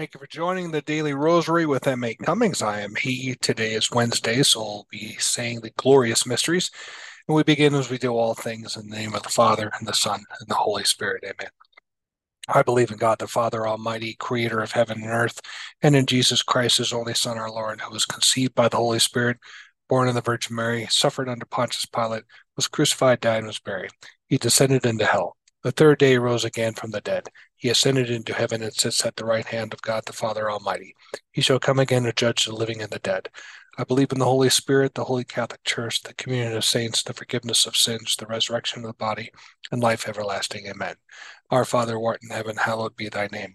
Thank you for joining the Daily Rosary with M.A. Cummings. I am he. Today is Wednesday, so we'll be saying the glorious mysteries. And we begin as we do all things in the name of the Father, and the Son, and the Holy Spirit. Amen. I believe in God the Father Almighty, creator of heaven and earth, and in Jesus Christ, his only Son, our Lord, who was conceived by the Holy Spirit, born of the Virgin Mary, suffered under Pontius Pilate, was crucified, died, and was buried. He descended into hell. The third day rose again from the dead. He ascended into heaven and sits at the right hand of God the Father Almighty. He shall come again to judge the living and the dead. I believe in the Holy Spirit, the Holy Catholic Church, the communion of saints, the forgiveness of sins, the resurrection of the body, and life everlasting. Amen. Our Father, who art in heaven, hallowed be thy name.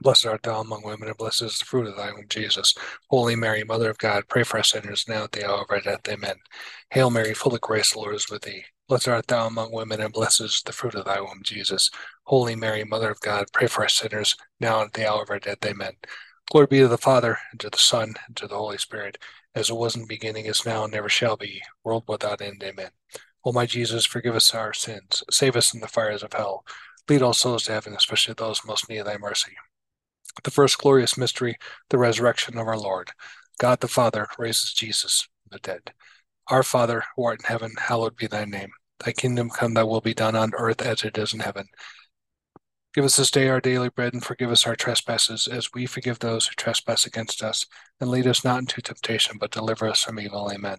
Blessed art thou among women, and blessed is the fruit of thy womb, Jesus. Holy Mary, Mother of God, pray for us sinners, now at the hour of our death. Amen. Hail Mary, full of grace, the Lord is with thee. Blessed art thou among women, and blessed is the fruit of thy womb, Jesus. Holy Mary, Mother of God, pray for us sinners, now at the hour of our death. Amen. Glory be to the Father, and to the Son, and to the Holy Spirit, as it was in the beginning, is now, and never shall be, world without end. Amen. O my Jesus, forgive us our sins, save us from the fires of hell, lead all souls to heaven, especially those most need thy mercy. The first glorious mystery, the resurrection of our Lord. God the Father raises Jesus from the dead. Our Father, who art in heaven, hallowed be thy name. Thy kingdom come, thy will be done on earth as it is in heaven. Give us this day our daily bread, and forgive us our trespasses, as we forgive those who trespass against us. And lead us not into temptation, but deliver us from evil. Amen.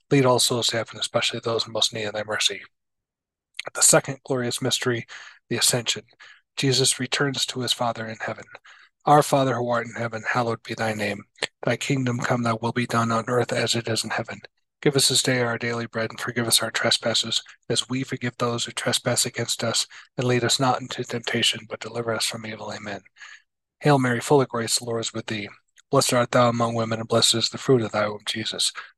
lead all souls to heaven, especially those in most need of thy mercy. The second glorious mystery, the Ascension. Jesus returns to his Father in heaven. Our Father who art in heaven, hallowed be thy name. Thy kingdom come, thy will be done on earth as it is in heaven. Give us this day our daily bread, and forgive us our trespasses, as we forgive those who trespass against us. And lead us not into temptation, but deliver us from evil. Amen. Hail Mary, full of grace, the Lord is with thee. Blessed art thou among women, and blessed is the fruit of thy womb, Jesus.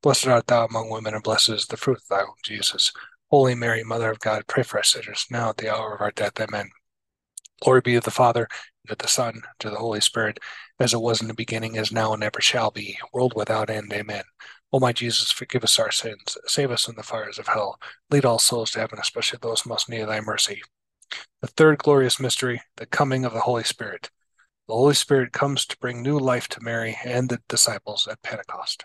Blessed art thou among women, and blessed is the fruit of thy womb, Jesus. Holy Mary, Mother of God, pray for us sinners, now at the hour of our death. Amen. Glory be to the Father, and to the Son, to the Holy Spirit, as it was in the beginning, as now, and ever shall be, world without end. Amen. O my Jesus, forgive us our sins, save us from the fires of hell, lead all souls to heaven, especially those most need thy mercy. The third glorious mystery, the coming of the Holy Spirit. The Holy Spirit comes to bring new life to Mary and the disciples at Pentecost.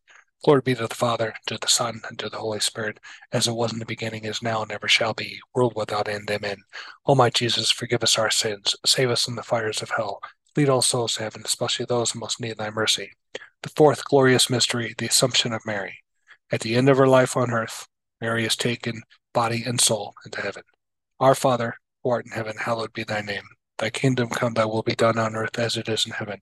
Glory be to the Father, to the Son, and to the Holy Spirit, as it was in the beginning, is now, and ever shall be, world without end. Amen. O my Jesus, forgive us our sins, save us from the fires of hell, lead all souls to heaven, especially those who most need thy mercy. The fourth glorious mystery, the Assumption of Mary. At the end of her life on earth, Mary is taken, body and soul, into heaven. Our Father, who art in heaven, hallowed be thy name. Thy kingdom come, thy will be done on earth as it is in heaven.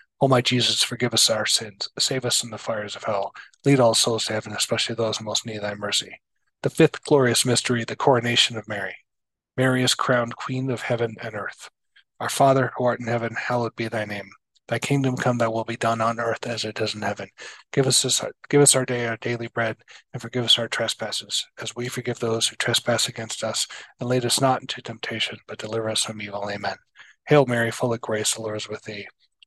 O my Jesus, forgive us our sins, save us from the fires of hell, lead all souls to heaven, especially those most need thy mercy. The fifth glorious mystery, the coronation of Mary. Mary is crowned Queen of heaven and earth. Our Father, who art in heaven, hallowed be thy name. Thy kingdom come, thy will be done on earth as it is in heaven. Give us this, give us our day our daily bread, and forgive us our trespasses, as we forgive those who trespass against us. And lead us not into temptation, but deliver us from evil. Amen. Hail Mary, full of grace, the Lord is with thee.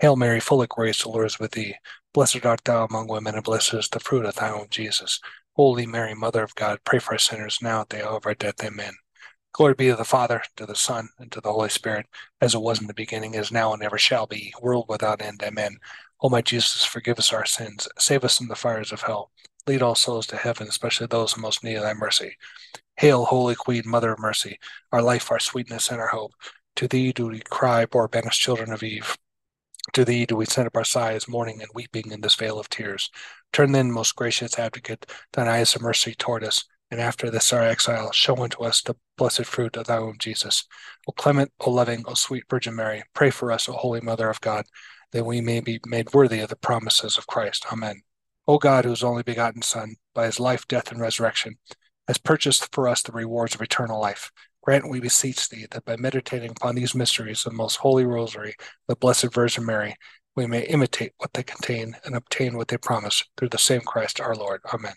Hail Mary, full of grace, the Lord is with thee. Blessed art thou among women, and blessed is the fruit of thy womb, Jesus. Holy Mary, Mother of God, pray for us sinners now at the hour of our death. Amen. Glory be to the Father, to the Son, and to the Holy Spirit, as it was in the beginning, is now, and ever shall be, world without end. Amen. O my Jesus, forgive us our sins, save us from the fires of hell, lead all souls to heaven, especially those who most need thy mercy. Hail, Holy Queen, Mother of Mercy, our life, our sweetness, and our hope. To thee do we cry, poor banished children of Eve. To thee do we send up our sighs, mourning and weeping in this vale of tears. Turn then, most gracious advocate, thine eyes of mercy toward us and after this our exile, show unto us the blessed fruit of thy womb, Jesus. O clement, O loving, O sweet Virgin Mary, pray for us, O Holy Mother of God, that we may be made worthy of the promises of Christ. Amen. O God, whose only begotten Son, by his life, death, and resurrection, has purchased for us the rewards of eternal life, grant, we beseech thee, that by meditating upon these mysteries of the most holy rosary, the Blessed Virgin Mary, we may imitate what they contain and obtain what they promise through the same Christ our Lord. Amen.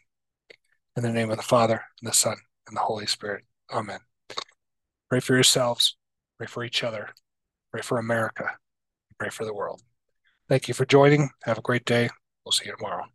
In the name of the Father, and the Son, and the Holy Spirit. Amen. Pray for yourselves, pray for each other, pray for America, pray for the world. Thank you for joining. Have a great day. We'll see you tomorrow.